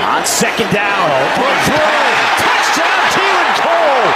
On second down. Throw. Touchdown, Keelan Cole.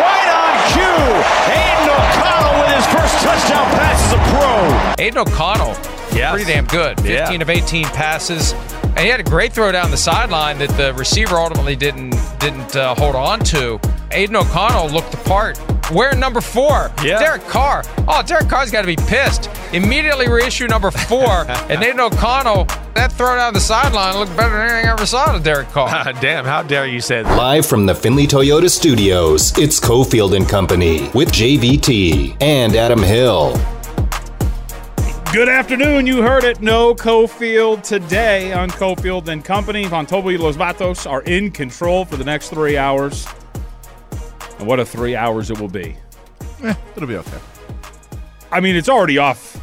Right on cue. Aidan O'Connell with his first touchdown pass as a pro. Aidan O'Connell, Yes. pretty damn good. 15 Yeah. of 18 passes, and he had a great throw down the sideline that the receiver ultimately didn't didn't uh, hold on to. Aidan O'Connell looked the part. Wearing number four, Yeah. Derek Carr. Oh, Derek Carr's got to be pissed. Immediately reissue number four, and Nathan O'Connell. That throw down the sideline looked better than anything I ever saw to Derek Carr. Damn, how dare you say that? Live from the Findlay Toyota Studios, it's Cofield and Company with JVT and Adam Hill. Good afternoon. You heard it. No Cofield today on Cofield and Company. Von Tobel y Los Vatos are in control for the next three hours. And what a three hours it will be. Eh, it'll be okay. I mean, it's already off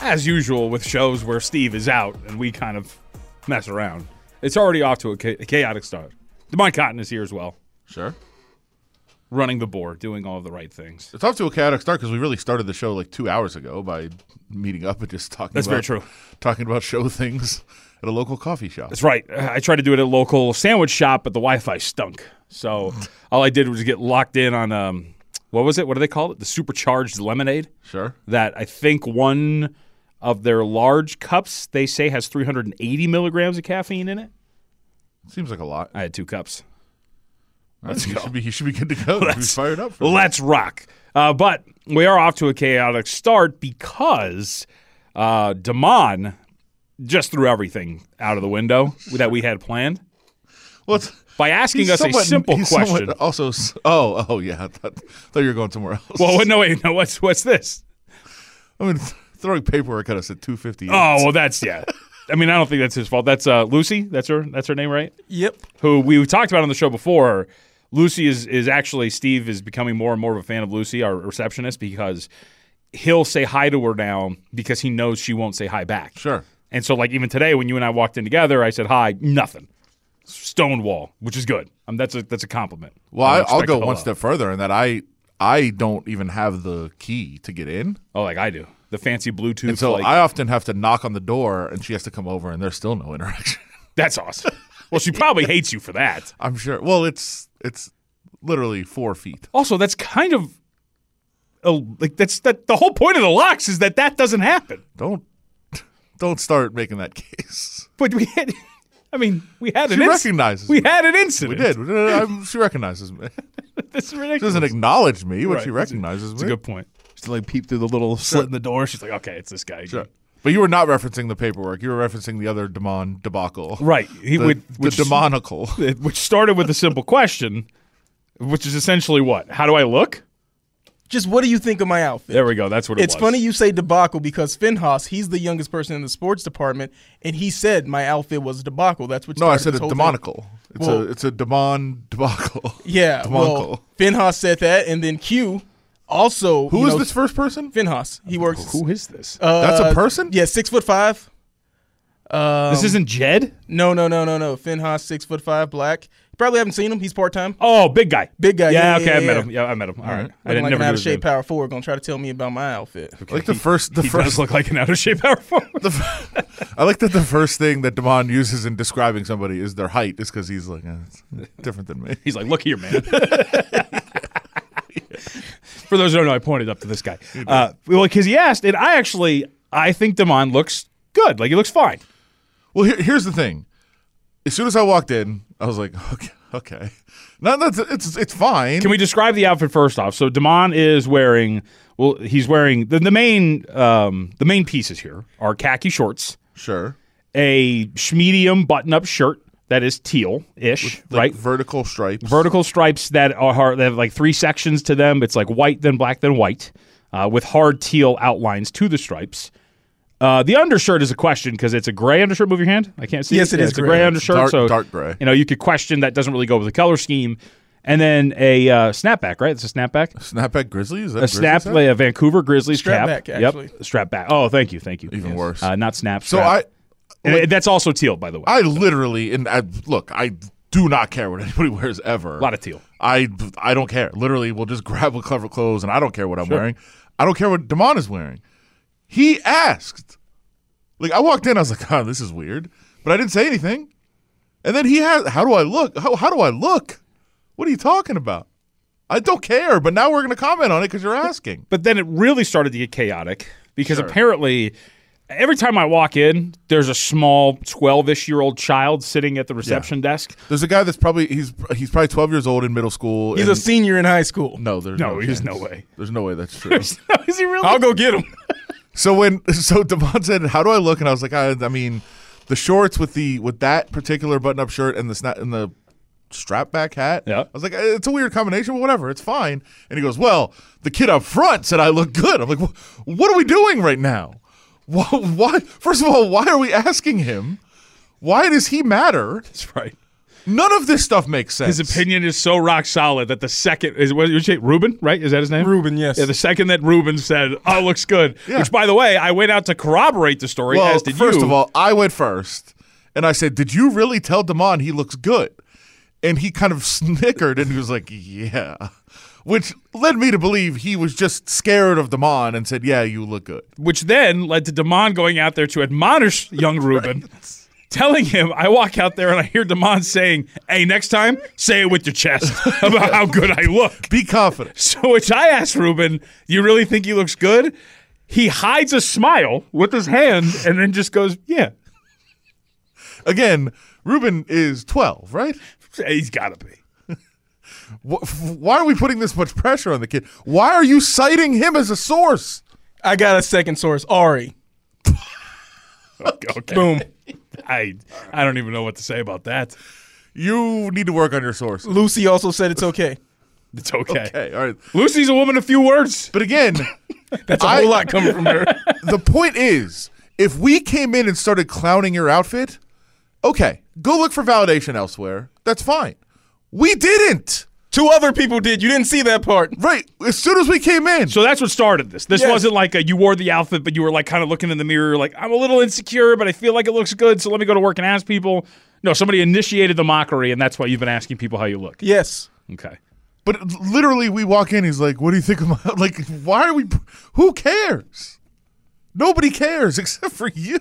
as usual with shows where Steve is out and we kind of mess around. It's already off to a, cha- a chaotic start. Demont Cotton is here as well, Sure. running the board, doing all of the right things. It's off to a chaotic start because we really started the show like two hours ago by meeting up and just talking. That's about, very true. Talking about show things at a local coffee shop. That's right. I tried to do it at a local sandwich shop, but the Wi-Fi stunk. So all I did was get locked in on um, what was it? What do they call it? The supercharged lemonade. Sure. That I think one of their large cups they say has 380 milligrams of caffeine in it. Seems like a lot. I had two cups. Let's you go. Should be, you should be good to go. You should be fired up. For. Let's rock. Uh, but we are off to a chaotic start because uh, Damon just threw everything out of the window that we had planned Well, it's, by asking he's us a simple he's question. Also, oh, oh yeah. I thought, thought you were going somewhere else. Well, no, wait, no. What's what's this? I mean, throwing paperwork at us at two fifty. Oh, well, that's yeah. I mean, I don't think that's his fault. That's uh, Lucy. That's her. That's her name, right? Yep. Who we talked about on the show before. Lucy is is actually Steve is becoming more and more of a fan of Lucy, our receptionist, because he'll say hi to her now because he knows she won't say hi back. Sure. And so, like even today, when you and I walked in together, I said hi, nothing, stonewall, which is good. Um, that's a that's a compliment. Well, I I, don't I'll go one step further in that I I don't even have the key to get in, Oh, like I do. The fancy Bluetooth. and so like, I often have to knock on the door, and she has to come over, and there's still no interaction. that's awesome. well, she probably hates you for that. I'm sure. Well, it's it's literally four feet. Also, that's kind of oh, like that's that. The whole point of the locks is that that doesn't happen. Don't don't start making that case. But we had, I mean, we had She an inc- recognizes. we me. had an incident. We did. I'm- she recognizes me. This is She doesn't acknowledge me, but Right. she recognizes me. It's a me. good point. Just like peep through the little slit in the door. She's like, okay, it's this guy. Sure. But you were not referencing the paperwork. You were referencing the other Demon debacle. Right. He The, would, the demonical. which started with a simple question, which is essentially what? How do I look? Just what do you think of my outfit? There we go. That's what it was. It's was. funny you say debacle because Finhas, he's the youngest person in the sports department, and he said my outfit was a debacle. That's what. No, I said a demonical. It's Well- a it's a demon debacle. Yeah, well, Demoncal. Finhas said that, and then Q also. Who you is know, this first person? Finhas. He works. Who is this? Uh, That's a person? Yeah, six foot five. Um, this isn't Jed? No, no, no, no, no. Finhas, six foot five, black. You probably haven't seen him. He's part time. Oh, big guy. Big guy. Yeah, Yeah, okay, yeah, I met yeah. him. Yeah, I met him. All right. I didn't like never an out of shape power forward. Gonna try to tell me about my outfit. like the first the He first does look like an out of shape power forward. I like that the first thing that Demon uses in describing somebody is their height, is because he's like, eh, different than me. He's like, look here, man. For those who don't know, I pointed up to this guy. Uh, well, because he asked, and I actually, I think Damon looks good. Like he looks fine. Well, here, here's the thing. As soon as I walked in, I was like, okay, okay. No, that's it's it's fine. Can we describe the outfit first off? So Damon is wearing, well, he's wearing the, the main, um, the main pieces here are khaki shorts, sure. a medium button-up shirt that is teal-ish, Like right? Vertical stripes. vertical stripes that are they have like three sections to them. It's like white, then black, then white, uh, with hard teal outlines to the stripes. Uh, the undershirt is a question because it's a gray undershirt. Move your hand. I can't see. Yes, it Yeah, is It's a gray. gray undershirt. dark- so dark gray. You know, you could question that doesn't really go with the color scheme. And then a uh, snapback, right? It's a snapback. Snapback Grizzly? Is that A snap, like a Vancouver Grizzlies Strap cap. back, actually. Yep, strap back. Oh, thank you, thank you. Even worse. Uh, not snap. So strap. I, And that's also teal, by the way. I literally, and I, look, I do not care what anybody wears ever. a lot of teal. I, I don't care. Literally, we'll just grab a clever clothes, and I don't care what I'm wearing. I don't care what Damon is wearing. He asked. Like, I walked in, I was like, oh, this is weird. But I didn't say anything. And then he has. How do I look? How, how do I look? What are you talking about? I don't care. But now we're going to comment on it because you're asking. But then it really started to get chaotic because Sure. apparently every time I walk in, there's a small 12 ish year old child sitting at the reception desk. There's a guy that's probably he's he's probably 12 years old in middle school. He's and- a senior in high school. no. There's No, no, there's no way. There's no way that's true. Is he really? I'll go get him. So when so Devon said, "How do I look?" and I was like, I, I mean, the shorts with the with that particular button-up shirt and the sna- and the strap back hat. Yeah. I was like, "Eh, it's a weird combination, but whatever, it's fine. And he goes, "Well, the kid up front said I look good." I'm like, "What are we doing right now? Why? why? First of all, why are we asking him? Why does he matter? That's right. None of this stuff makes sense. His opinion is so rock solid that the second is what you say Ruben, right? Is that his name? Ruben, yes. Yeah, the second that Ruben said, "Oh, looks good," Yeah. which by the way, I went out to corroborate the story. Well, as did first you. of all, I went first, and I said, "Did you really tell Damon he looks good?" And he kind of snickered, and he was like, "Yeah," which led me to believe he was just scared of Damon and said, "Yeah, you look good." which then led to Damon going out there to admonish young Ruben, telling him, I walk out there and I hear Damon saying, Hey, next time, say it with your chest about how good I look. Be confident. So, which I asked Ruben, You really think he looks good? He hides a smile with his hand and then just goes, Yeah, Again, Ruben is twelve, right? he's got to be. Why are we putting this much pressure on the kid? Why are you citing him as a source? I got a second source, Ari. Okay. Boom. I, I don't even know what to say about that. You need to work on your source. Lucy also said it's okay. It's okay. Okay, all right. Lucy's a woman of few words. But again, That's a I- whole lot coming from her. the point is, if we came in and started clowning your outfit, okay, go look for validation elsewhere. That's fine. We didn't. Two other people did. You didn't see that part. Right. As soon as we came in. So that's what started this. This Yes. wasn't like a, you wore the outfit, but you were like kind of looking in the mirror, like I'm a little insecure, but I feel like it looks good, so let me go to work and ask people. No, somebody initiated the mockery, and that's why you've been asking people how you look. Yes. Okay. but literally, we walk in. He's like, "What do you think of my?" Like, why are we? Who cares? Nobody cares except for you.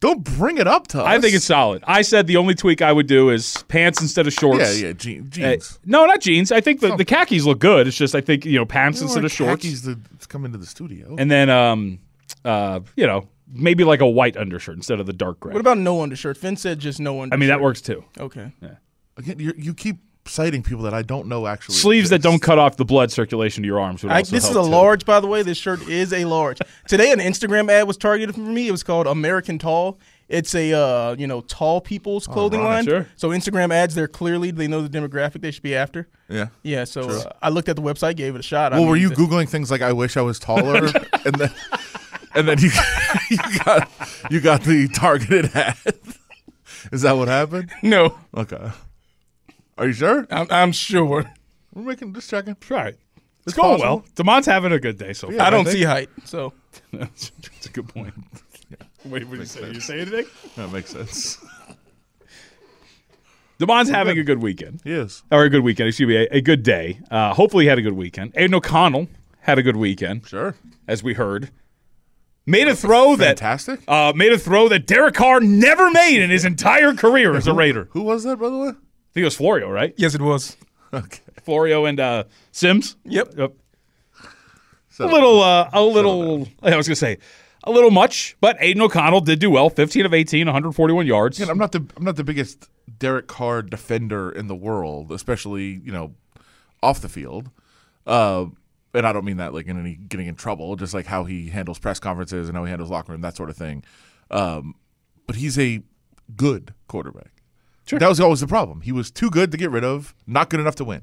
Don't bring it up to us. I think it's solid. I said the only tweak I would do is pants instead of shorts. yeah, yeah. Je- Uh, jeans. no, not jeans. I think the, the khakis look good. It's just I think you know pants You don't instead wear of shorts, khakis to come into the studio. and then um, uh, you know maybe like a white undershirt instead of the dark gray. What about no undershirt? Finn said just no undershirt. I mean that works too. Okay. Yeah. Again, you you keep citing people that I don't know actually. Sleeves that don't cut off the blood circulation to your arms would I, also this is a too. large, by the way. This shirt is a large. Today, an Instagram ad was targeted for me. It was called American Tall. It's a uh, you know tall people's clothing line. sure. So Instagram ads, they're clearly they know the demographic they should be after. Yeah. Yeah. So uh, I looked at the website, gave it a shot. I Well, were you the- googling things like "I wish I was taller" and then and then you you got you got the targeted ad? Is that what happened? No, Okay. Are you sure? I'm, I'm sure. We're making just checking. Right. It's It's going possible. well. Damon's having a good day so far. I don't think- see height. So That's that's a good point. Wait, what did you say? You say anything? That makes sense. Damon's having a good weekend. Yes. Or a good weekend, excuse me, a, a good day. Uh, hopefully he had a good weekend. Aidan O'Connell had a good weekend, Sure. as we heard. Made a throw that Fantastic. uh, made a throw that Derek Carr never made in his entire career as a Raider. I Who was that, by the way? Think it was Florio, right? yes, it was. Okay. Florio and uh, Simms. Yep. Yep. So, a little, uh, a little. I was gonna say a little much, but Aidan O'Connell did do well. 15 of 18, 141 yards. Again, I'm not the I'm not the biggest Derek Carr defender in the world, especially you know off the field. Uh, and I don't mean that like in any getting in trouble, just like how he handles press conferences and how he handles locker room, that sort of thing. Um, but he's a good quarterback. That was always the problem. He was too good to get rid of, not good enough to win.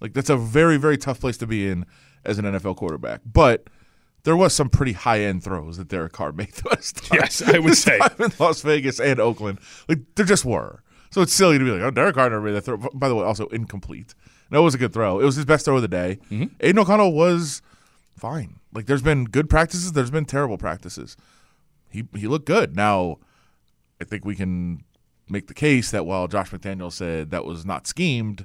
Like that's a very very tough place to be in as an NFL quarterback. But there was some pretty high end throws that Derek Carr made this time. Yes, I would say. in Las Vegas and Oakland. Like there just were. So it's silly to be like, oh, Derek Carr never made that throw. By the way, also incomplete. No, it was a good throw. It was his best throw of the day. Mm-hmm. Aidan O'Connell was fine. Like there's been good practices, there's been terrible practices. He he looked good. Now, I think we can make the case that while Josh McDaniels said that was not schemed,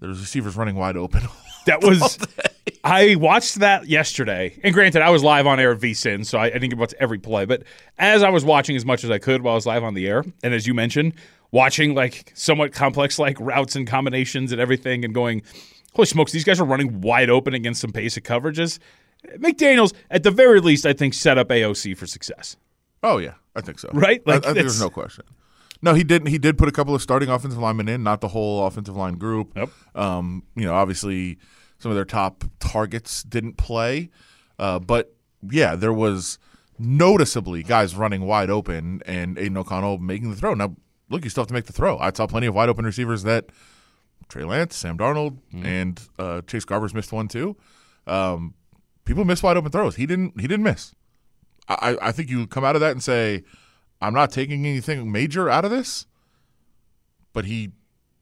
there's receivers running wide open. That was I watched that yesterday, and granted, I was live on air at VSIN, so I, I didn't get watch every play. But as I was watching as much as I could while I was live on the air, and as you mentioned, watching like somewhat complex like routes and combinations and everything, and going, "Holy smokes, these guys are running wide open against some basic coverages." McDaniels, at the very least, I think set up AOC for success. Oh yeah, I think so. Right? Like, I, think there's no question. No, he didn't. He did put a couple of starting offensive linemen in, not the whole offensive line group. Yep. Um, you know, obviously some of their top targets didn't play, uh, but yeah, there was noticeably guys running wide open and Aidan O'Connell making the throw. Now, look, you still have to make the throw. I saw plenty of wide open receivers that Trey Lance, Sam Darnold, and uh, Chase Garbers missed one too. Um, people miss wide open throws. He didn't. He didn't miss. I, I think you come out of that and say, I'm not taking anything major out of this, but he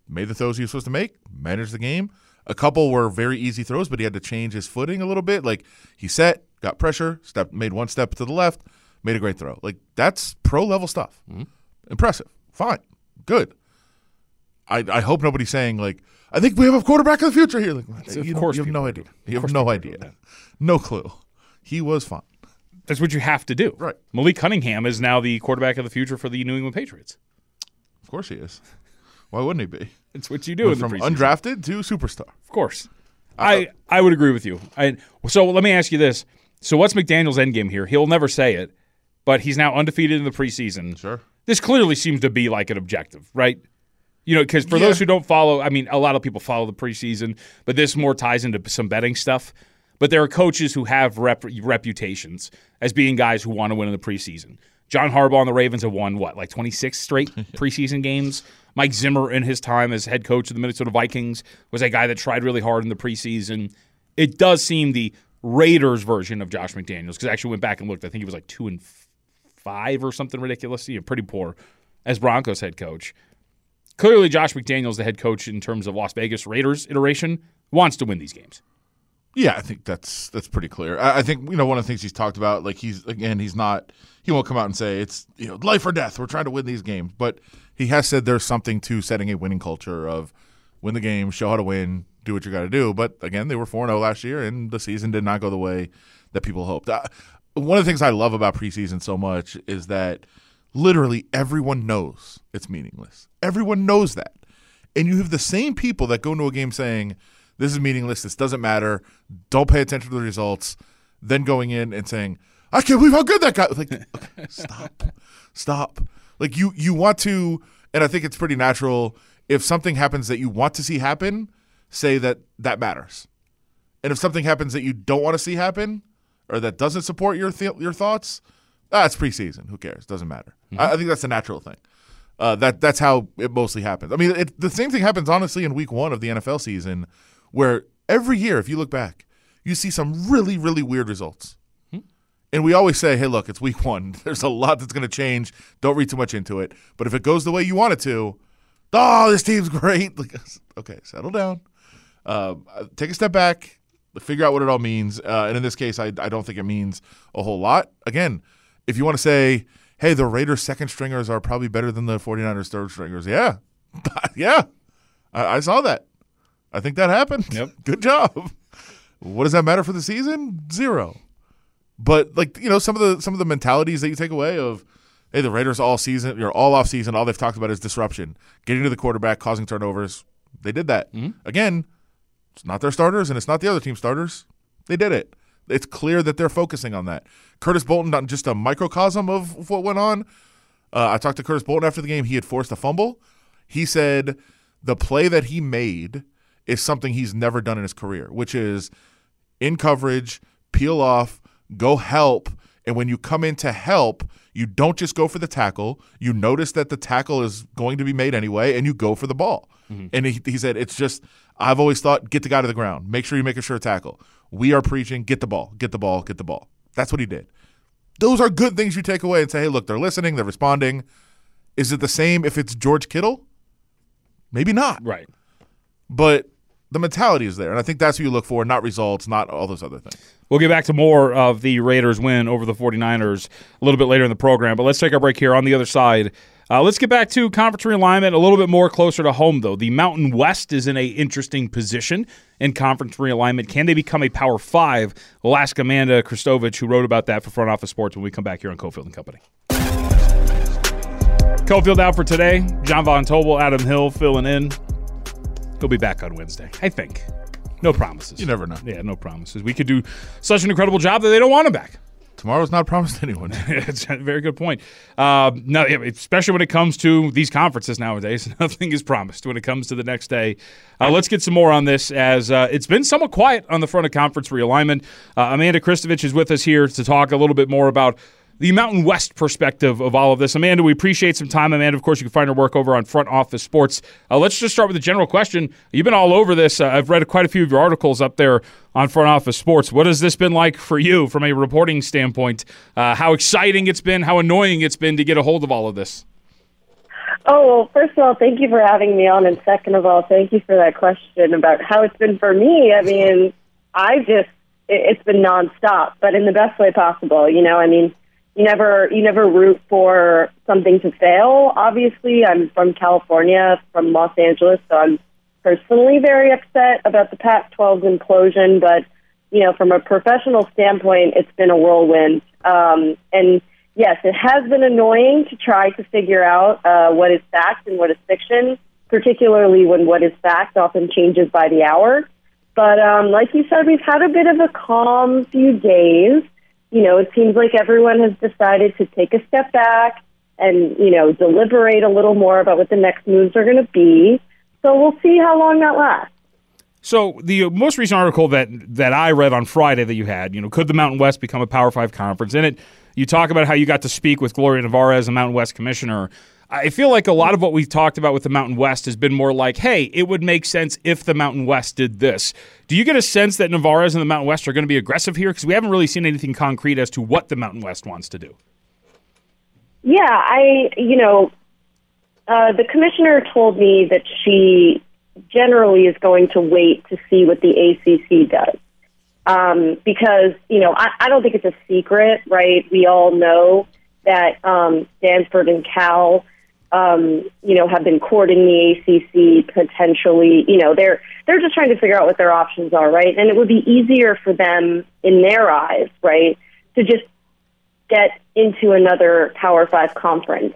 made the throws he was supposed to make, managed the game. A couple were very easy throws, but he had to change his footing a little bit. Like he set, got pressure, step, made one step to the left, made a great throw. Like that's pro level stuff. Impressive. Fine. Good. I, I hope nobody's saying like I think we have a quarterback of the future here. Like, Of you, course you have no idea. You have no idea. No clue. He was fine. That's what you have to do. Right. Malik Cunningham is now the quarterback of the future for the New England Patriots. Of course he is. Why wouldn't he be? It's what you do in the From preseason. undrafted to superstar. Of course. I, I would agree with you. I, so let me ask you this. So what's McDaniel's end game here? He'll never say it, but he's now undefeated in the preseason. Sure. This clearly seems to be like an objective, right? You know, because for Yeah. those who don't follow, I mean, a lot of people follow the preseason, but this more ties into some betting stuff. But there are coaches who have rep- reputations as being guys who want to win in the preseason. John Harbaugh and the Ravens have won what, like 26 straight preseason games. Mike Zimmer, in his time as head coach of the Minnesota Vikings, was a guy that tried really hard in the preseason. It does seem the Raiders version of Josh McDaniels because I actually went back and looked. I think he was like two and five or something ridiculous. You know, pretty poor as Broncos head coach. Clearly, Josh McDaniels, the head coach in terms of Las Vegas Raiders iteration, wants to win these games. Yeah, I think that's that's pretty clear. I, I think you know one of the things he's talked about, like he's again, he's not he won't come out and say it's you know life or death. We're trying to win these games, but he has said there's something to setting a winning culture of win the game, show how to win, do what you got to do. But again, they were four zero last year, and the season did not go the way that people hoped. Uh, one of the things I love about preseason so much is that literally everyone knows it's meaningless. Everyone knows that. And you have the same people that go into a game saying, This is meaningless, this doesn't matter, don't pay attention to the results, then going in and saying, I can't believe how good that guy like okay, stop. Stop. Like you you want to and I think it's pretty natural if something happens that you want to see happen, say that that matters. And if something happens that you don't want to see happen or that doesn't support your th- your thoughts, ah, it's preseason. Who cares? Doesn't matter. I, I think that's a natural thing. Uh, that that's how it mostly happens. I mean, it, the same thing happens honestly in week one of the NFL season, where every year, if you look back, you see some really really weird results. And we always say, hey, look, it's week one. There's a lot that's going to change. Don't read too much into it. But if it goes the way you want it to, oh, this team's great. Okay, settle down. Uh, take a step back, figure out what it all means. Uh, and in this case, I, I don't think it means a whole lot. Again, if you want to say, hey, the Raiders' second stringers are probably better than the 49ers' third stringers, yeah. yeah. I, I saw that. I think that happened. Yep. Good job. What does that matter for the season? Zero. But like you know, some of the some of the mentalities that you take away of hey, the Raiders all season or all off season, all they've talked about is disruption, getting to the quarterback, causing turnovers. They did that. Again, it's not their starters and it's not the other team starters. They did it. It's clear that they're focusing on that. Curtis Bolton, not just a microcosm of what went on. Uh, I talked to Curtis Bolton after the game. He had forced a fumble. He said the play that he made is something he's never done in his career, which is in coverage, peel off, go help. And when you come in to help, you don't just go for the tackle. You notice that the tackle is going to be made anyway, and you go for the ball. Mm-hmm. And he, he said, It's just, I've always thought, get the guy to the ground. Make sure you make a sure tackle. We are preaching, get the ball, get the ball, get the ball. That's what he did. Those are good things you take away and say, hey, look, they're listening, they're responding. Is it the same if it's George Kittle? Maybe not. Right. But the mentality is there. And I think that's what you look for, not results, not all those other things. We'll get back to more of the Raiders win over the 49ers a little bit later in the program. But let's take our break here on the other side. Uh, let's get back to conference realignment a little bit more closer to home, though. The Mountain West is in a interesting position in conference realignment. Can they become a Power Five? We'll ask Amanda Christovich, who wrote about that for Front Office Sports, when we come back here on Cofield and Company. Cofield out for today. John Von Tobel, Adam Hill filling in. He'll be back on Wednesday, I think. No promises. You never know. Yeah, no promises. We could do such an incredible job that they don't want him back. Tomorrow's not promised to anyone. It's a very good point. Uh, no, especially when it comes to these conferences nowadays, nothing is promised when it comes to the next day. Uh, let's get some more on this as uh, it's been somewhat quiet on the front of conference realignment. Uh, Amanda Christovich is with us here to talk a little bit more about the Mountain West perspective of all of this. Amanda, we appreciate some time. Amanda, of course, you can find her work over on Front Office Sports. Uh, let's just start with a general question. You've been all over this. Uh, I've read quite a few of your articles up there on Front Office Sports. What has this been like for you from a reporting standpoint? Uh, how exciting it's been, how annoying it's been to get a hold of all of this? Oh, well, first of all, thank you for having me on. And second of all, thank you for that question about how it's been for me. I mean, I just, it's been nonstop, but in the best way possible. You know, I mean, you never you never root for something to fail. Obviously, I'm from California, from Los Angeles, so I'm personally very upset about the Pac-12's implosion. But you know, from a professional standpoint, it's been a whirlwind. Um, and yes, it has been annoying to try to figure out uh, what is fact and what is fiction, particularly when what is fact often changes by the hour. But um, like you said, we've had a bit of a calm few days you know, it seems like everyone has decided to take a step back and, you know, deliberate a little more about what the next moves are going to be. So we'll see how long that lasts. So the uh, most recent article that that I read on Friday that you had, you know, could the Mountain West become a Power Five conference? In it, you talk about how you got to speak with Gloria Nevarez, a Mountain West commissioner, I feel like a lot of what we've talked about with the Mountain West has been more like, hey, it would make sense if the Mountain West did this. Do you get a sense that Nevarez and the Mountain West are going to be aggressive here? Because we haven't really seen anything concrete as to what the Mountain West wants to do. Yeah, I, you know, uh, the commissioner told me that she generally is going to wait to see what the ACC does. Um, because, you know, I, I don't think it's a secret, right? We all know that um, Stanford and Cal um, you know, have been courting the ACC potentially. You know, they're they're just trying to figure out what their options are, right? And it would be easier for them, in their eyes, right, to just get into another Power Five conference.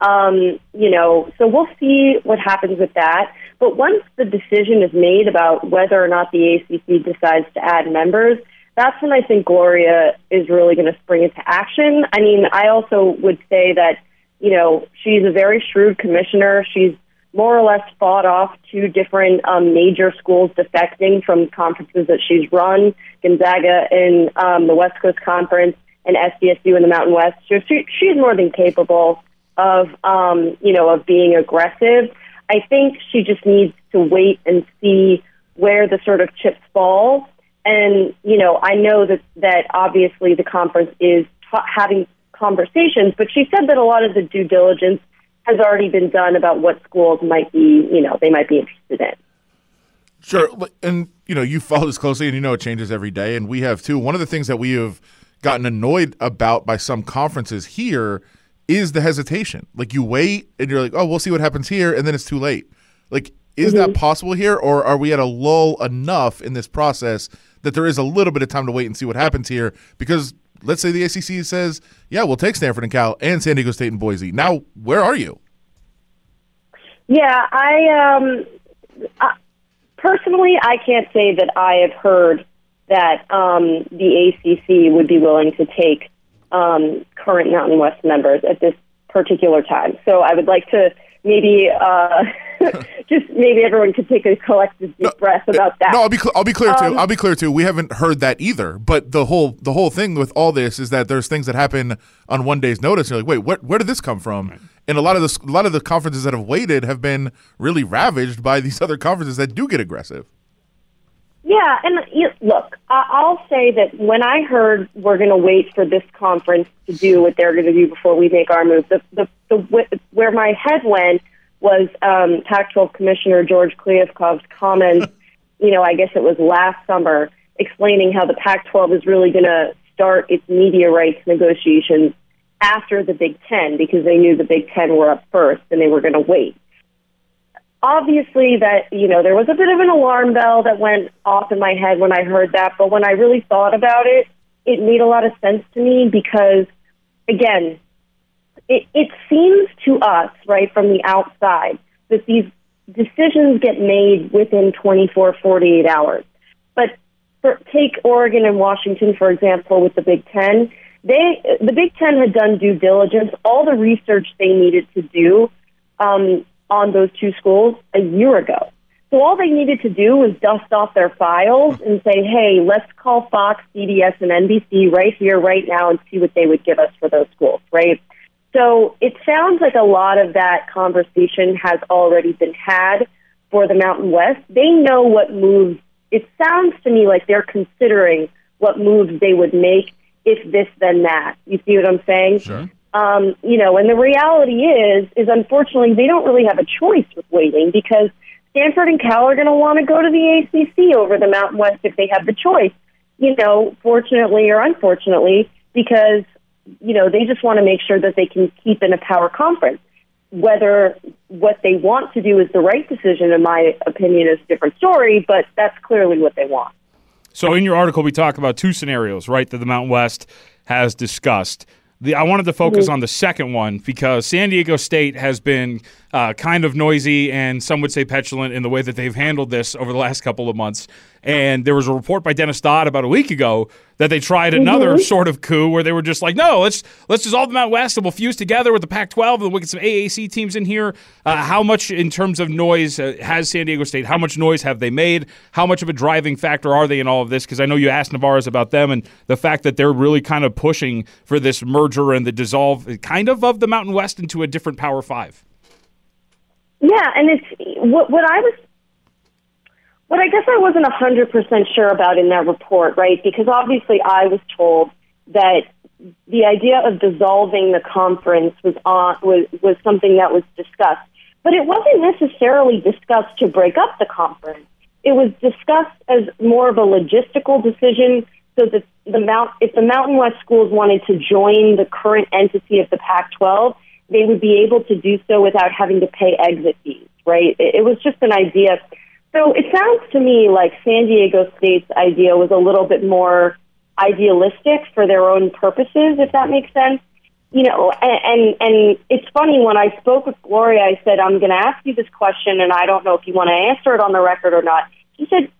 Um, you know, so we'll see what happens with that. But once the decision is made about whether or not the ACC decides to add members, that's when I think Gloria is really going to spring into action. I mean, I also would say that you know, she's a very shrewd commissioner. She's more or less fought off two different um, major schools defecting from conferences that she's run, Gonzaga in um, the West Coast Conference and SDSU in the Mountain West. So she, she's more than capable of, um, you know, of being aggressive. I think she just needs to wait and see where the sort of chips fall. And, you know, I know that, that obviously the conference is ta- having conversations, but she said that a lot of the due diligence has already been done about what schools might be, you know, they might be interested in. Sure, and you know you follow this closely, and you know it changes every day, and we have too. One of the things that we have gotten annoyed about by some conferences here is the hesitation. Like you wait, and you're like, oh, we'll see what happens here, and then it's too late. Like, is mm-hmm. that possible here, or are we at a lull enough in this process that there is a little bit of time to wait and see what happens here? Because let's say the ACC says, yeah, we'll take Stanford and Cal and San Diego State and Boise. Now, where are you? Yeah, I um, uh, personally, I can't say that I have heard that um, the ACC would be willing to take um, current Mountain West members at this particular time. So I would like to maybe uh, just maybe everyone could take a collective deep no, breath about that. No, I'll be cl- I'll be clear um, too. I'll be clear too. We haven't heard that either. But the whole the whole thing with all this is that there's things that happen on one day's notice. you're like, wait, where where did this come from? And a lot of the a lot of the conferences that have waited have been really ravaged by these other conferences that do get aggressive. Yeah, and you, look, I'll say that when I heard we're going to wait for this conference to do what they're going to do before we make our move, the, the, the where my head went was um, Pac-12 Commissioner George Kliavkoff's comments. you know, I guess it was last summer, explaining how the Pac-12 is really going to start its media rights negotiations after the Big Ten because they knew the Big Ten were up first and they were going to wait. Obviously, that you know there was a bit of an alarm bell that went off in my head when I heard that, but when I really thought about it, it made a lot of sense to me because, again, it, it seems to us, right, from the outside, that these decisions get made within 24, 48 hours. But for, take Oregon and Washington, for example, with the Big Ten. They, the Big Ten had done due diligence, all the research they needed to do um, on those two schools a year ago. So all they needed to do was dust off their files and say, hey, let's call Fox, CBS, and NBC right here, right now, and see what they would give us for those schools, right? So it sounds like a lot of that conversation has already been had for the Mountain West. They know what moves, it sounds to me like they're considering what moves they would make if this, then that. You see what I'm saying? Sure. Um, you know, and the reality is, is unfortunately they don't really have a choice with waiting because Stanford and Cal are going to want to go to the ACC over the Mountain West if they have the choice. You know, fortunately or unfortunately, because you know they just want to make sure that they can keep in a power conference. Whether what they want to do is the right decision, in my opinion, is a different story. But that's clearly what they want. So in your article, we talk about two scenarios, right, that the Mountain West has discussed. The, I wanted to focus on the second one because San Diego State has been uh, kind of noisy and some would say petulant in the way that they've handled this over the last couple of months. And there was a report by Dennis Dodd about a week ago that they tried another sort of coup where they were just like, no, let's let's dissolve the Mountain West and we'll fuse together with the Pac-12 and we'll get some AAC teams in here. Uh, how much in terms of noise uh, has San Diego State? How much noise have they made? How much of a driving factor are they in all of this? Because I know you asked Nevarez about them and the fact that they're really kind of pushing for this merger and the dissolve, kind of, of the Mountain West into a different Power Five. Yeah, and it's what what I was what I guess I wasn't a hundred percent sure about in that report, right? Because obviously I was told that the idea of dissolving the conference was on was was something that was discussed, but it wasn't necessarily discussed to break up the conference. It was discussed as more of a logistical decision, so that the Mount if the Mountain West schools wanted to join the current entity of the Pac-12, they would be able to do so without having to pay exit fees, right? It, it was just an idea. So it sounds to me like San Diego State's idea was a little bit more idealistic for their own purposes, if that makes sense. You know, and, and and it's funny when I spoke with Gloria, I said I'm going to ask you this question, and I don't know if you want to answer it on the record or not. She said,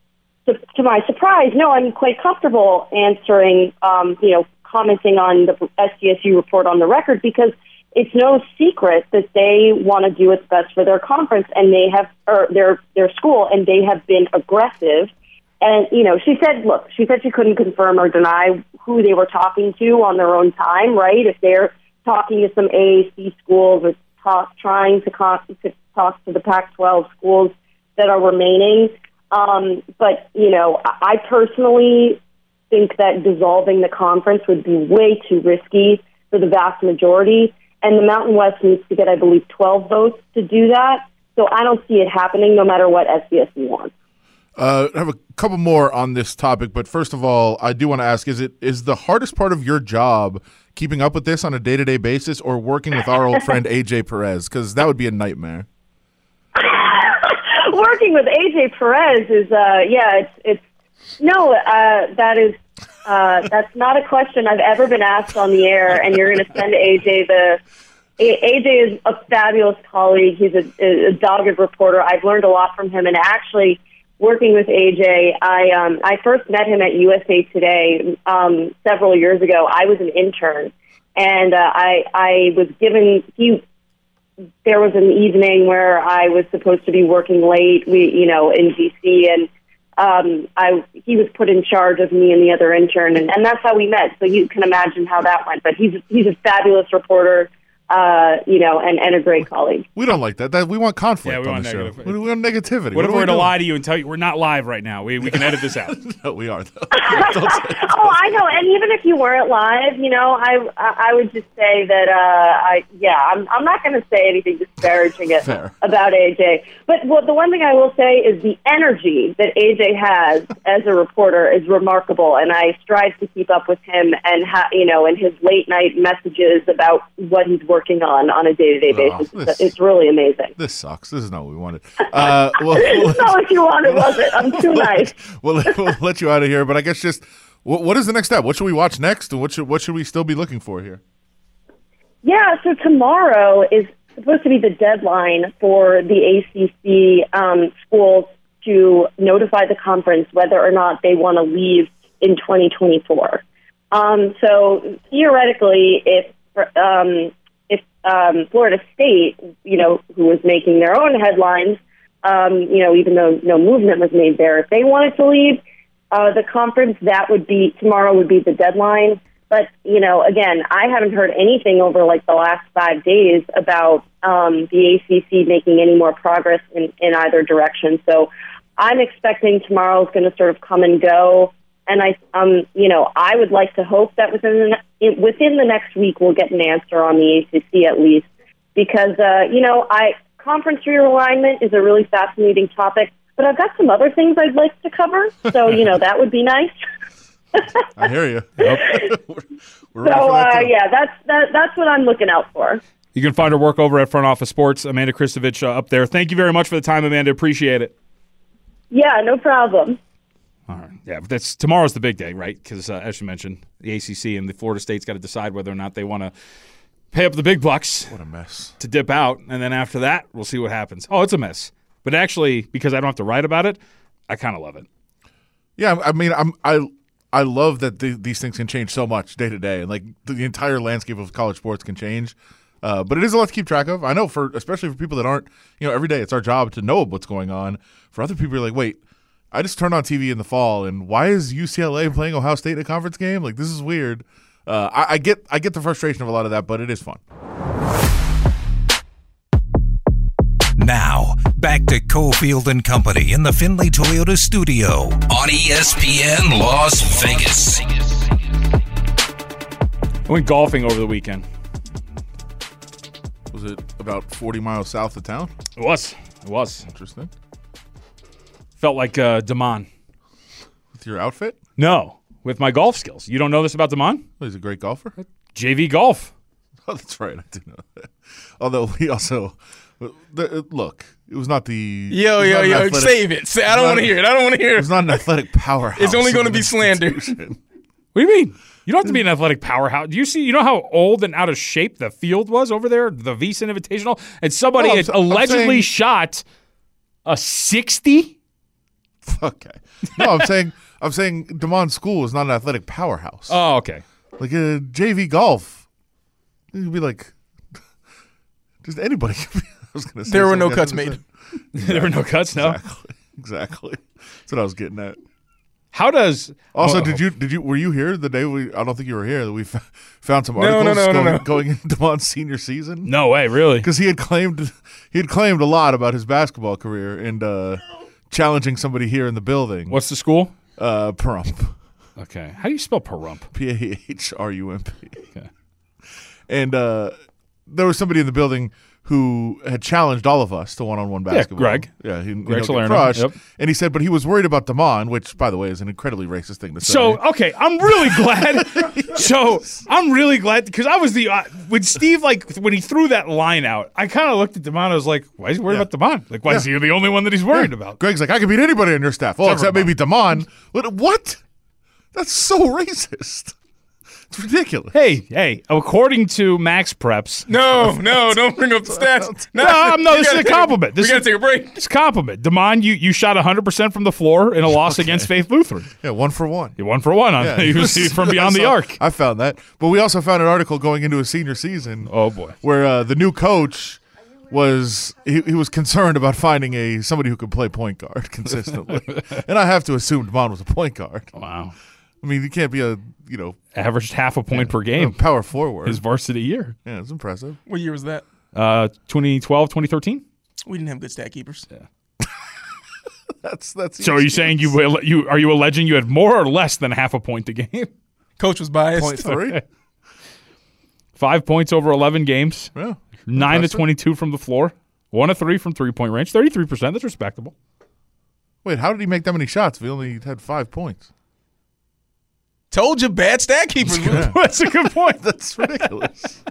to, to my surprise, no, I'm quite comfortable answering, um, you know, commenting on the SDSU report on the record because it's no secret that they want to do what's best for their conference and they have or their their school and they have been aggressive. And you know she said look she said she couldn't confirm or deny who they were talking to on their own time right? If they're talking to some AAC schools or talk, trying to, talk to talk to the Pac-12 schools that are remaining. Um, but you know I personally think that dissolving the conference would be way too risky for the vast majority and the Mountain West needs to get, I believe, 12 votes to do that. So I don't see it happening no matter what SDSU wants. Uh, I have a couple more on this topic, but first of all, I do want to ask: Is it is the hardest part of your job keeping up with this on a day to day basis, or working with our old friend AJ Perez? Because that would be a nightmare. working with AJ Perez is, uh, yeah, it's it's no, uh, that is uh, that's not a question I've ever been asked on the air, and you're going to send AJ the. AJ is a fabulous colleague. He's a, a dogged reporter. I've learned a lot from him, and actually, working with AJ, I um, I first met him at USA Today um, several years ago. I was an intern, and uh, I I was given he. There was an evening where I was supposed to be working late, we you know in DC, and um, I he was put in charge of me and the other intern, and, and that's how we met. So you can imagine how that went. But he's he's a fabulous reporter. Uh, you know, and, and a great colleague. We don't like that. That we want conflict Yeah, we on want the show. negative. We, we want negativity. What if are we were to lie to you and tell you we're not live right now? We, we can edit this out. No, we are. Though. Don't say it. Oh, I know. And even if you weren't live, you know, I I I would just say that uh, I yeah, I'm I'm not going to say anything disparaging it about AJ. But well, the one thing I will say is the energy that AJ has as a reporter is remarkable, and I strive to keep up with him and ha- you know, and his late night messages about what he's working on on a day to day Oh, basis. this- It's, really amazing. This sucks. This is not what we wanted. Uh, well, It's not what you wanted, was it? I'm too nice. we'll, we'll let you out of here. But I guess just what, what is the next step? What should we watch next, and what should what should we still be looking for here? Yeah, so tomorrow is supposed to be the deadline for the ACC um, schools to notify the conference whether or not they want to leave in 2024. Um, so theoretically, if um, if um, Florida State, you know, who was making their own headlines, um, you know, even though no movement was made there, if they wanted to leave uh, the conference, that would be tomorrow would be the deadline. But you know, again, I haven't heard anything over like the last five days about um, the ACC making any more progress in, in either direction. So I'm expecting tomorrow is going to sort of come and go. And I, um, you know, I would like to hope that within the ne- within the next week we'll get an answer on the ACC at least, because uh, you know, I conference realignment is a really fascinating topic. But I've got some other things I'd like to cover, so you know that would be nice. I hear you. we're, we're So that uh, yeah, that's that, that's what I'm looking out for. You can find her work over at Front Office Sports. Amanda Christovich uh, up there. Thank you very much for the time, Amanda. Appreciate it. Yeah, no problem. All right. Yeah, but that's tomorrow's the big day, right? Because uh, as you mentioned, the ACC and the Florida State's got to decide whether or not they want to pay up the big bucks What a mess. to dip out, and then after that, we'll see what happens. Oh, it's a mess. But actually, because I don't have to write about it, I kind of love it. Yeah, I mean, I'm I I love that the, these things can change so much day to day, and like the, entire landscape of college sports can change. Uh, but it is a lot to keep track of. I know for especially for people that aren't, you know, every day it's our job to know what's going on. For other people, you're like, wait, I just turned on TV in the fall, and why is UCLA playing Ohio State in a conference game? Like this is weird. Uh, I, I get I get the frustration of a lot of that, but it is fun. Now, back to Cofield and Company in the Findlay Toyota studio on ESPN Las Vegas. I went golfing over the weekend. Was it about 40 miles south of town? It was. It was. Interesting. Felt like uh, Damon. With your outfit, No, with my golf skills. You don't know this about Damon? oh, he's a great golfer. JV Golf. Oh, that's right. I do know that. Although we also look, it was not the Yo, yo, yo, athletic- save it. Say, I don't want to hear it. I don't want to hear It It's not an athletic powerhouse. It's only gonna be slander. What do you mean? You don't have to be an athletic powerhouse. Do you see? You know how old and out of shape the field was over there, the VSiN Invitational, and somebody No, I'm had s- I'm allegedly saying- shot a sixty. okay. No, I'm saying I'm saying Demond School is not an athletic powerhouse. Oh, okay. like a JV golf, it'd be like just anybody. could be- I was gonna say There were no cuts made. have there were no cuts. No. Exactly. Exactly. That's what I was getting at. How does? Also, oh, did you did you were you here the day we? I don't think you were here. That we f- found some No, no, articles no, no, going, no. going into Demond's senior season No way, really. because he had claimed he had claimed a lot about his basketball career and uh, challenging somebody here in the building. What's the school? uh, Pahrump? Okay. How do you spell Pahrump? P A H R U M P. Okay. And uh, there was somebody in the building who had challenged all of us to one-on-one basketball. Yeah, Greg. Yeah, he, Greg Crush. yep. And he said, but he was worried about Damon, which, by the way, is an incredibly racist thing to say. So okay, I'm really glad. so I'm really glad because I was the uh, when Steve like when he threw that line out, I kind of looked at Demond. I was like, why is he worried Yeah. about Demond? Like, why is he the only one that he's worried about? Greg's like, I could beat anybody on your staff. Well, except maybe Damon. What? What? That's so racist. It's ridiculous. Hey, hey! According to Max Preps, No, no, don't bring up the stats. No, I'm- no, this is a compliment. This we got to take a break. it's a compliment. Demond, you you shot 100 percent from the floor in a loss against Faith Lutheran. Yeah, one for one. You one for one. On, Yeah, was from beyond I the arc. I found that, but we also found an article going into a senior season. Oh boy. where uh, the new coach was he, he was concerned about finding a somebody who could play point guard consistently, and I have to assume Demond was a point guard. Wow. I mean, you can't be a you know Averaged half a point per a game power forward. his varsity year. yeah, it's impressive. What year was that? Uh, 2012, 2013. We didn't have good stat keepers. Yeah. that's that's. So are you saying you will- you are you alleging you had more or less than half a point a game? Coach was biased. point three? Five points over 11 games. yeah. Nine Impressive. to 22 from the floor. One to three from three point range. 33%. That's respectable. Wait, how did he make that many shots if he only had five points? Told you, bad stat keepers. That's a good point. That's ridiculous.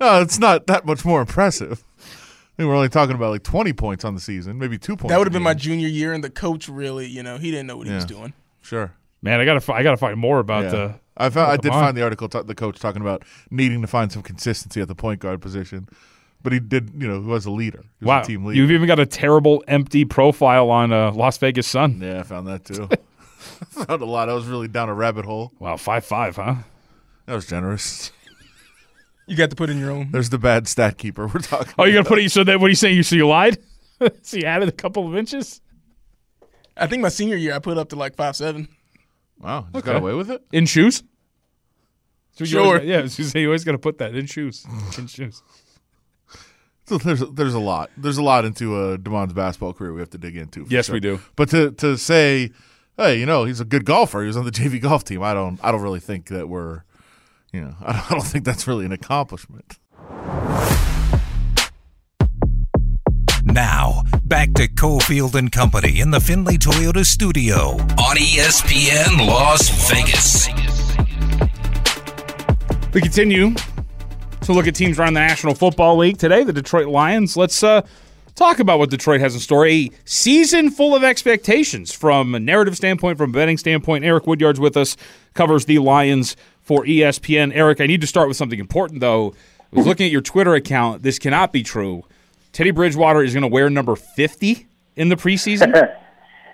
no, it's not that much more impressive. I think we're only talking about like 20 points on the season, maybe two points. that would have been my junior year, and the coach really, you know, he didn't know what he was doing. Sure. Man, I gotta fi- I gotta find more about Yeah. the. I found, I did bond. find the article, ta- the coach talking about needing to find some consistency at the point guard position, but he did, you know, he was a leader. He was Wow, a team leader. you've even got a terrible empty profile on uh, Las Vegas Sun. yeah, I found that too. I found a lot. I was really down a rabbit hole. Wow, five five, huh? That was generous. You got to put in your own. There's the bad stat keeper we're talking. Oh, you gotta put it. So that what are you saying? You so you lied? so you added a couple of inches I think my senior year, I put up to like five seven. Wow, just got Okay. away with it. in shoes. So you Sure. always- yeah, I was gonna say you always got to put that in shoes. In shoes. So there's there's a lot. There's a lot into uh, Demon's basketball career we have to dig into. for Yes, sure. we do. But to to say, hey, you know, he's a good golfer. He was on the JV golf team. I don't I don't really think that we're, you know, I don't, I don't think that's really an accomplishment. Now, back to Cofield and Company in the Findlay Toyota studio on ESPN Las Vegas. We continue to look at teams around the National Football League today. The Detroit Lions. Let's uh, talk about what Detroit has in store. A season full of expectations from a narrative standpoint, from a betting standpoint. Eric Woodyard's with us, covers the Lions for ESPN. Eric, I need to start with something important though. I was looking at your Twitter account. This cannot be true. Teddy Bridgewater is going to wear number fifty in the preseason.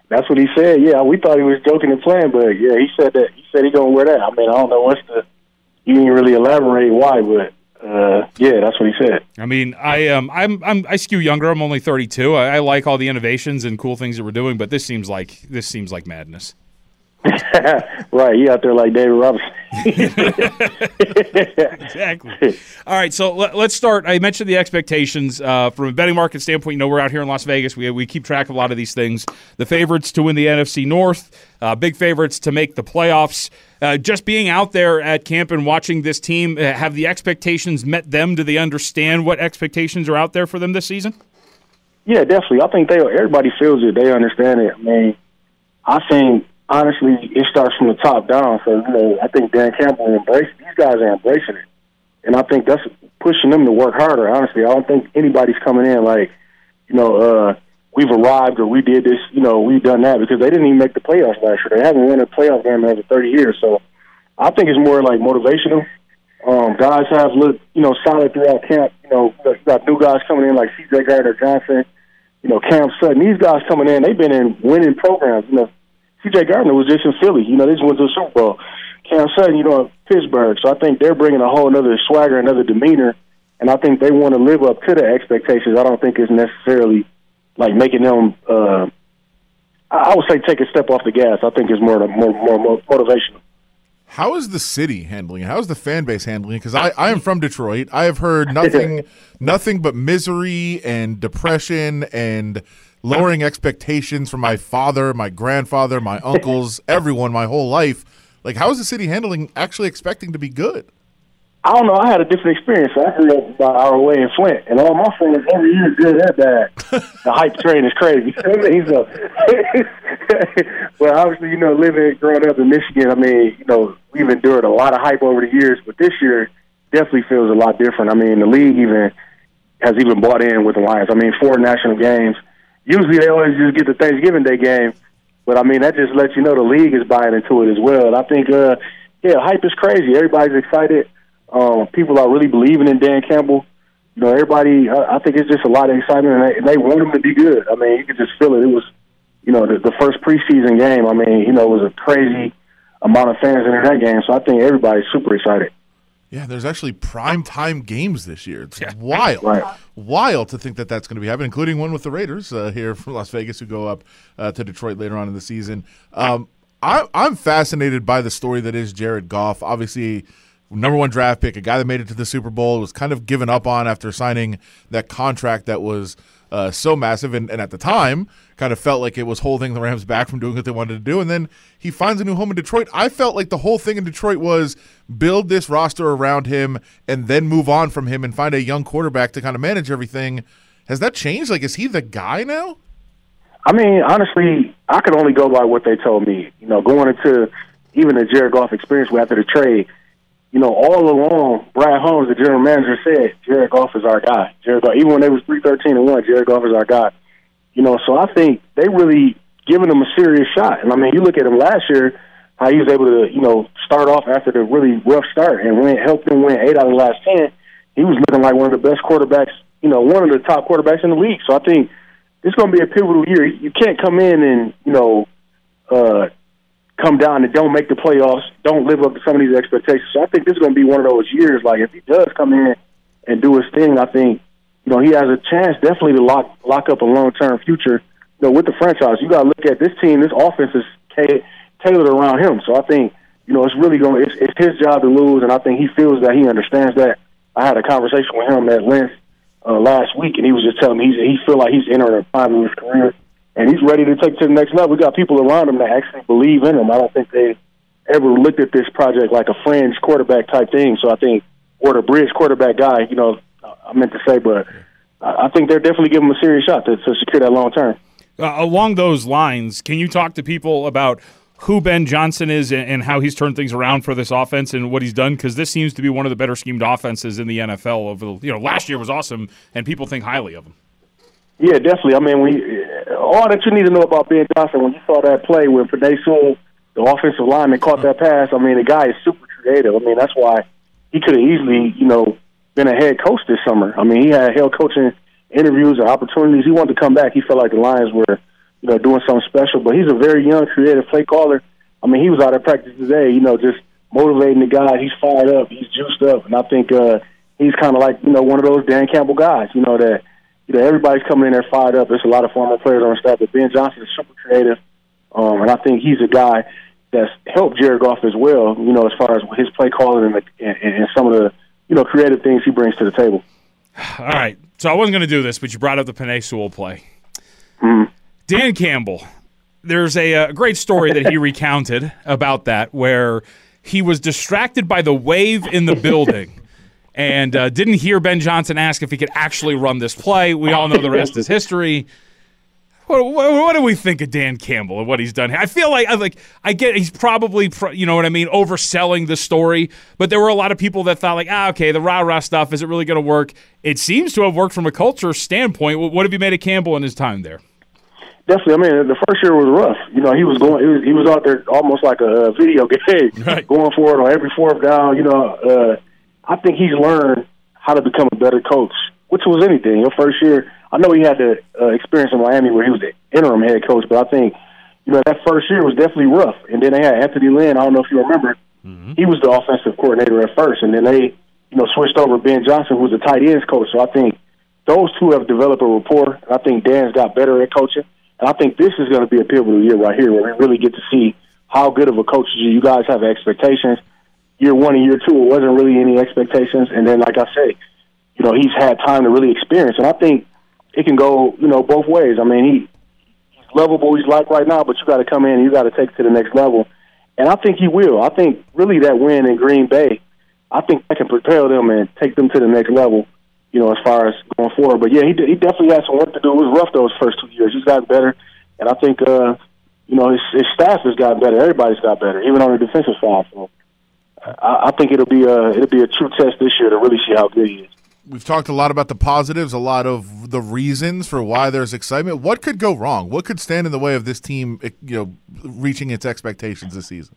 That's what he said. Yeah, we thought he was joking and playing, but yeah, he said that. He said he gonna wear that. I mean, I don't know what's the. You didn't really elaborate why, but uh, yeah, that's what he said. I mean, I um, I'm, I'm I skew younger. I'm only 32. I, I like all the innovations and cool things that we're doing, but this seems like this seems like madness. right, you out there like David Robinson. Exactly. all right, so let, us start. I mentioned the expectations uh, from a betting market standpoint. You know, we're out here in Las Vegas. We we keep track of a lot of these things. The favorites to win the NFC North, uh, big favorites to make the playoffs. Uh, just being out there at camp and watching this team, uh, have the expectations met them? Do they understand what expectations are out there for them this season? Yeah, definitely. I think they everybody feels it. They understand it. I mean, I think honestly, it starts from the top down. So you know, I think Dan Campbell embrace these guys are embracing it, and I think that's pushing them to work harder. Honestly, I don't think anybody's coming in like, you know, uh, we've arrived or we did this. You know, we've done that because they didn't even make the playoffs last year. They haven't won a playoff game in over thirty years. So I think it's more like motivational. Um, guys have looked, you know, solid throughout camp. You know, you got new guys coming in like C.J. Gardner Johnson you know, Cam Sutton. These guys coming in, they've been in winning programs. You know, C.J. Gardner was just in Philly. You know, they just went to the Super Bowl. Cam Sutton, you know, in Pittsburgh. So I think they're bringing a whole other swagger, another demeanor, and I think they want to live up to the expectations. I don't think it's necessarily like making them. Uh, I would say take a step off the gas. I think it's more more more, more motivational. How is the city handling it? How is the fan base handling it? Because I, I am from Detroit. I have heard nothing nothing but misery and depression and lowering expectations from my father, my grandfather, my uncles, everyone, my whole life. Like, how is the city handling actually expecting to be good? I don't know. I had a different experience. I grew up about our way in Flint, and all my friends every year good and bad. the hype train is crazy. I mean, so, well, obviously, you know, living growing up in Michigan, I mean, you know, we've endured a lot of hype over the years, but this year definitely feels a lot different. I mean, the league even has even bought in with the Lions. I mean, four national games. Usually, they always just get the Thanksgiving Day game, but I mean, that just lets you know the league is buying into it as well. And I think, uh, yeah, hype is crazy. Everybody's excited. Um, people are really believing in Dan Campbell. You know, everybody. I, I think it's just a lot of excitement, and they, and they want him to be good. I mean, you could just feel it. It was, you know, the, the first preseason game. I mean, you know, it was a crazy amount of fans in that game. So I think everybody's super excited. Yeah, there's actually prime time games this year. It's wild, Right. Wild to think that that's going to be happening, including one with the Raiders uh, here from Las Vegas, who go up uh, to Detroit later on in the season. Um, I, I'm fascinated by the story that is Jared Goff. Obviously, number one draft pick, a guy that made it to the Super Bowl, was kind of given up on after signing that contract that was uh, so massive, and, and at the time, kind of felt like it was holding the Rams back from doing what they wanted to do. And then he finds a new home in Detroit. I felt like the whole thing in Detroit was build this roster around him and then move on from him and find a young quarterback to kind of manage everything. Has that changed? Like, is he the guy now? I mean, honestly, I could only go by what they told me. You know, going into even the Jared Goff experience after the trade, you know, all along, Brad Holmes, the general manager, said Jared Goff is our guy. Jared Goff, even when they was three thirteen and one, Jared Goff is our guy. You know, so I think they really giving him a serious shot. And I mean, you look at him last year, how he was able to, you know, start off after the really rough start and win, helped them win eight out of the last ten. He was looking like one of the best quarterbacks, you know, one of the top quarterbacks in the league. So I think it's going to be a pivotal year. You can't come in and you know uh, come down and don't make the playoffs, don't live up to some of these expectations. So I think this is going to be one of those years. Like if he does come in and do his thing, I think you know he has a chance definitely to lock lock up a long term future. You know, with the franchise, you got to look at this team. This offense is ca- tailored around him. So I think you know it's really going. It's, it's his job to lose, and I think he feels that he understands that. I had a conversation with him at length uh, last week, and he was just telling me he's, he feel like he's entering a prime of his career, and he's ready to take to the next level. We got people around him that actually believe in him. I don't think they ever looked at this project like a fringe quarterback type thing. So I think, or the bridge quarterback guy, you know, I meant to say, but I think they're definitely giving him a serious shot to, to secure that long term. Uh, along those lines, can you talk to people about who Ben Johnson is and, and, how he's turned things around for this offense and what he's done? Because this seems to be one of the better schemed offenses in the NFL. Over the, you know, last year was awesome, and people think highly of him. Yeah, definitely. I mean, we all that you need to know about Ben Johnson when you saw that play when Penei Sewell, the offensive lineman, caught that pass. I mean, the guy is super creative. I mean, that's why he could have easily, you know, been a head coach this summer. I mean, he had head coaching interviews or opportunities. He wanted to come back. He felt like the Lions were you know, doing something special. But he's a very young, creative play caller. I mean, he was out at practice today, you know, just motivating the guys. He's fired up. He's juiced up. And I think uh, he's kind of like, you know, one of those Dan Campbell guys, you know, that, you know, everybody's coming in there fired up. There's a lot of former players on the staff, but Ben Johnson is super creative. Um, and I think he's a guy that's helped Jared Goff as well, you know, as far as his play calling and, the, and, and some of the, you know, creative things he brings to the table. All right. So I wasn't going to do this, but you brought up the Penei Sewell play. Mm-hmm. Dan Campbell, there's a, a, great story that he recounted about that where he was distracted by the wave in the building and uh, didn't hear Ben Johnson ask if he could actually run this play. We all know the rest is history. What, what, what, do we think of Dan Campbell and what he's done? I feel like I like I get he's probably you know what I mean overselling the story, but there were a lot of people that thought like ah okay the rah rah stuff is it really going to work? It seems to have worked from a culture standpoint. What have you made of Campbell in his time there? definitely. I mean, the first year was rough. You know, he was going. He was, he was out there almost like a video game, right. going for it on every fourth down. You know, uh, I think he's learned how to become a better coach, which was anything. Your first year, I know he had the uh, experience in Miami where he was the interim head coach, but I think you know that first year was definitely rough. And then they had Anthony Lynn. I don't know if you remember. Mm-hmm. He was the offensive coordinator at first, and then they you know switched over Ben Johnson, who was the tight ends coach. So I think those two have developed a rapport. I think Dan's got better at coaching. And I think this is going to be a pivotal year right here where we really get to see how good of a coach you guys have expectations. Year one and year two, it wasn't really any expectations. And then, like I say, you know, he's had time to really experience. And I think it can go, you know, both ways. I mean, he, he's lovable, he's like right now, but you got to come in and you got to take it to the next level. And I think he will. I think really that win in Green Bay, I think that can propel them and take them to the next level you know, as far as going forward. But yeah, he he definitely has some work to do. It was rough those first two years. He's gotten better, and I think uh, you know his, his staff has gotten better. Everybody's got better, even on the defensive side. So I, I think it'll be a it'll be a true test this year to really see how good he is. We've talked a lot about the positives, a lot of the reasons for why there's excitement. What could go wrong? What could stand in the way of this team, you know, reaching its expectations this season?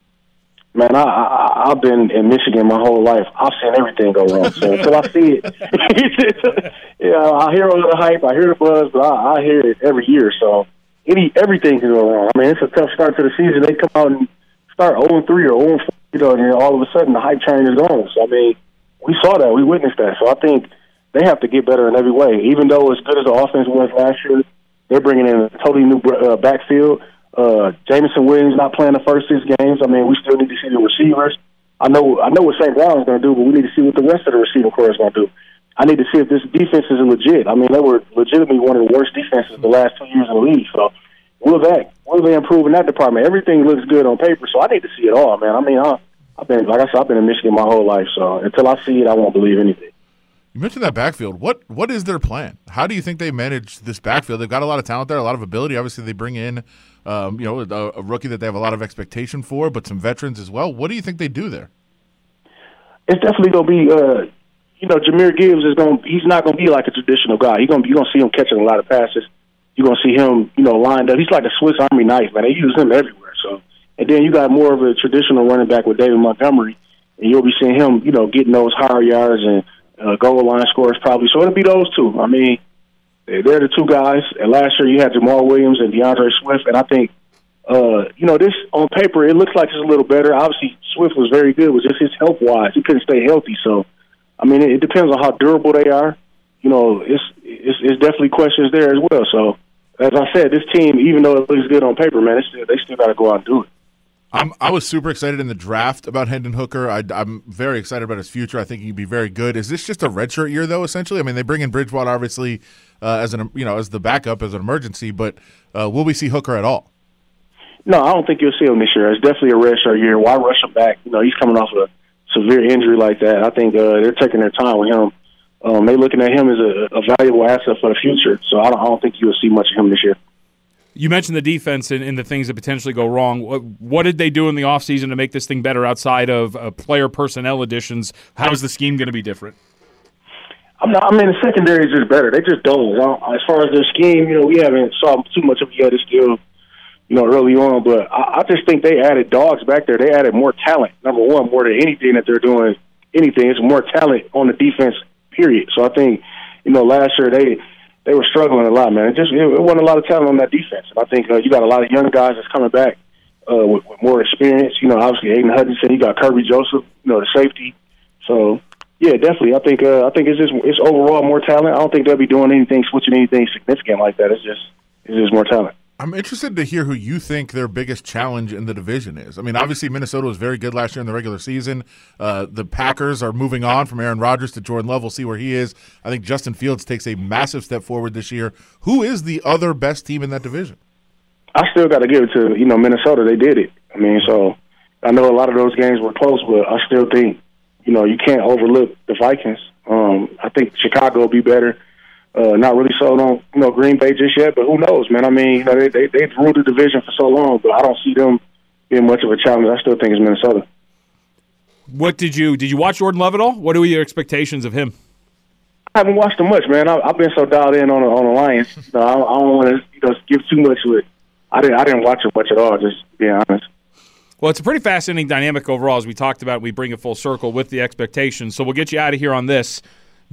Man, I, I I've been in Michigan my whole life. I've seen everything go wrong. So until I see it, yeah, I hear all the hype, I hear the buzz, but I, I hear it every year. So any everything can go wrong. I mean, it's a tough start to the season. They come out and start 0 3 or 0 4, you know, and all of a sudden the hype train is gone. So I mean, we saw that, we witnessed that. So I think they have to get better in every way. Even though as good as the offense was last year, they're bringing in a totally new uh, backfield Uh, Jameson Williams not playing the first six games. I mean, we still need to see the receivers. I know I know what St. Brown is going to do, but we need to see what the rest of the receiving corps is going to do. I need to see if this defense is legit. I mean, they were legitimately one of the worst defenses the last two years in the league. So, will that will they improve in that department? Everything looks good on paper, so I need to see it all, man. I mean, I, I've been like I said, I've been in Michigan my whole life, so until I see it, I won't believe anything. You mentioned that backfield. What what is their plan? How do you think they manage this backfield? They've got a lot of talent there, a lot of ability. Obviously, they bring in, um, you know, a, a rookie that they have a lot of expectation for, but some veterans as well. What do you think they do there? It's definitely gonna be, uh, you know, Jahmyr Gibbs is going. to He's not gonna be like a traditional guy. You're gonna you're gonna see him catching a lot of passes. You're gonna see him, you know, lined up. He's like a Swiss Army knife, man. They use him everywhere. So, and then you got more of a traditional running back with David Montgomery, and you'll be seeing him, you know, getting those higher yards and uh, goal line scores probably. So it'll be those two. I mean, they're the two guys. And last year you had Jamaal Williams and D'Andre Swift, and I think, uh, you know, this on paper it looks like it's a little better. Obviously, Swift was very good, was just his health wise. He couldn't stay healthy, so I mean, it, it depends on how durable they are. You know, it's, it's it's definitely questions there as well. So, as I said, this team, even though it looks good on paper, man, it's still, they still got to go out and do it. I'm, I was super excited in the draft about Hendon Hooker. I, am very excited about his future. I think he'd be very good. Is this just a redshirt year, though? Essentially, I mean, they bring in Bridgewater obviously uh, as an you know as the backup as an emergency, but uh, will we see Hooker at all? No, I don't think you'll see him this year. It's definitely a redshirt year. Why rush him back? You know, he's coming off a severe injury like that. I think uh, they're taking their time with him. Um, they're looking at him as a, a valuable asset for the future. So I don't, I don't think you'll see much of him this year. You mentioned the defense and, and, the things that potentially go wrong. What, what, did they do in the offseason to make this thing better outside of uh, player personnel additions? How is the scheme going to be different? I'm not, I mean, the secondary is just better. They just don't. As far as their scheme, you know, we haven't saw too much of it yet. It's still, you know, early on. But I, I just think they added dogs back there. They added more talent. Number one, more than anything that they're doing, anything, it's more talent on the defense. Period. So I think, you know, last year they they were struggling a lot, man. It just it, it wasn't a lot of talent on that defense. And I think uh, you got a lot of young guys that's coming back uh, with, with more experience. You know, obviously Aidan Hutchinson, you got Kerby Joseph, you know, the safety. So yeah, definitely. I think uh, I think it's just it's overall more talent. I don't think they'll be doing anything switching anything significant like that. It's just it's just more talent. I'm interested to hear who you think their biggest challenge in the division is. I mean, obviously Minnesota was very good last year in the regular season. Uh, the Packers are moving on from Aaron Rodgers to Jordan Love. We'll see where he is. I think Justin Fields takes a massive step forward this year. Who is the other best team in that division? I still got to give it to you know Minnesota. They did it. I mean, so I know a lot of those games were close, but I still think you know you can't overlook the Vikings. Um, I think Chicago will be better. Uh, not really sold on you know Green Bay just yet, but who knows, man? I mean, you know, they they they've ruled the division for so long, but I don't see them being much of a challenge. I still think it's Minnesota. What did you did you watch Jordan Love at all? What are your expectations of him? I haven't watched him much, man. I, I've been so dialed in on the, on the Lions. So I, I don't want to you know give too much to it. I didn't I didn't watch it much at all. Just being honest. Well, it's a pretty fascinating dynamic overall, as we talked about. We bring it full circle with the expectations. So we'll get you out of here on this.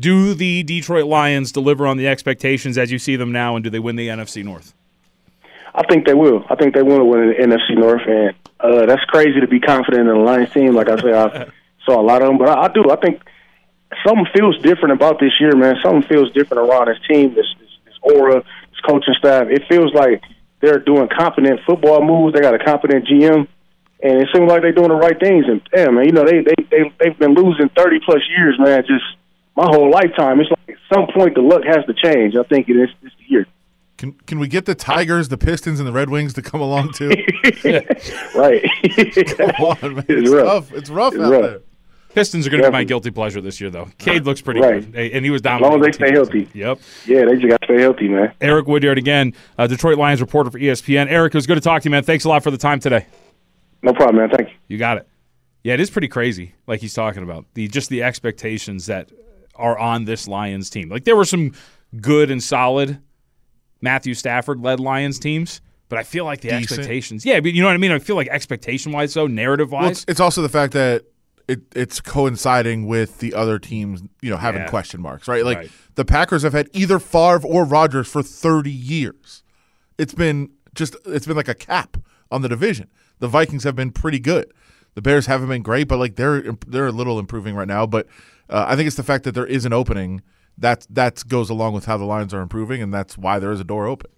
Do the Detroit Lions deliver on the expectations as you see them now, and do they win the NFC North? I think they will. I think they will win the NFC North, and uh, that's crazy to be confident in the Lions team. Like I said, I saw a lot of them, but I, I do. I think something feels different about this year, man. Something feels different around this team, this, this, this aura, this coaching staff. It feels like they're doing competent football moves. They got a competent GM, and it seems like they're doing the right things. And damn, man, you know they they they they've been losing thirty plus years, man. Just my whole lifetime. It's like at some point the luck has to change. I think it is this year. Can can we get the Tigers, the Pistons, and the Red Wings to come along too? right. come on, man. It's, it's rough. rough. It's rough it's out rough. there. Pistons are going to be my guilty pleasure this year, though. Cade looks pretty right. good, and he was down. As long as they stay healthy. Yep. Yeah, they just got to stay healthy, man. Eric Woodyard again, uh, Detroit Lions reporter for ESPN. Eric, it was good to talk to you, man. Thanks a lot for the time today. No problem, man. Thank you. You got it. Yeah, it is pretty crazy, like he's talking about the just the expectations that are on this Lions team. Like there were some good and solid Matthew Stafford led Lions teams, but I feel like the Decent. expectations. Yeah, but you know what I mean. I feel like expectation wise, though, narrative wise, well, it's, it's, also the fact that it, it's coinciding with the other teams, you know, having Yeah. question marks, right? Like Right. the Packers have had either Favre or Rodgers for 30 years. It's been just it's been like a cap on the division. The Vikings have been pretty good. The Bears haven't been great, but like they're they're a little improving right now. But uh, I think it's the fact that there is an opening that that goes along with how the Lions are improving, and that's why there is a door open.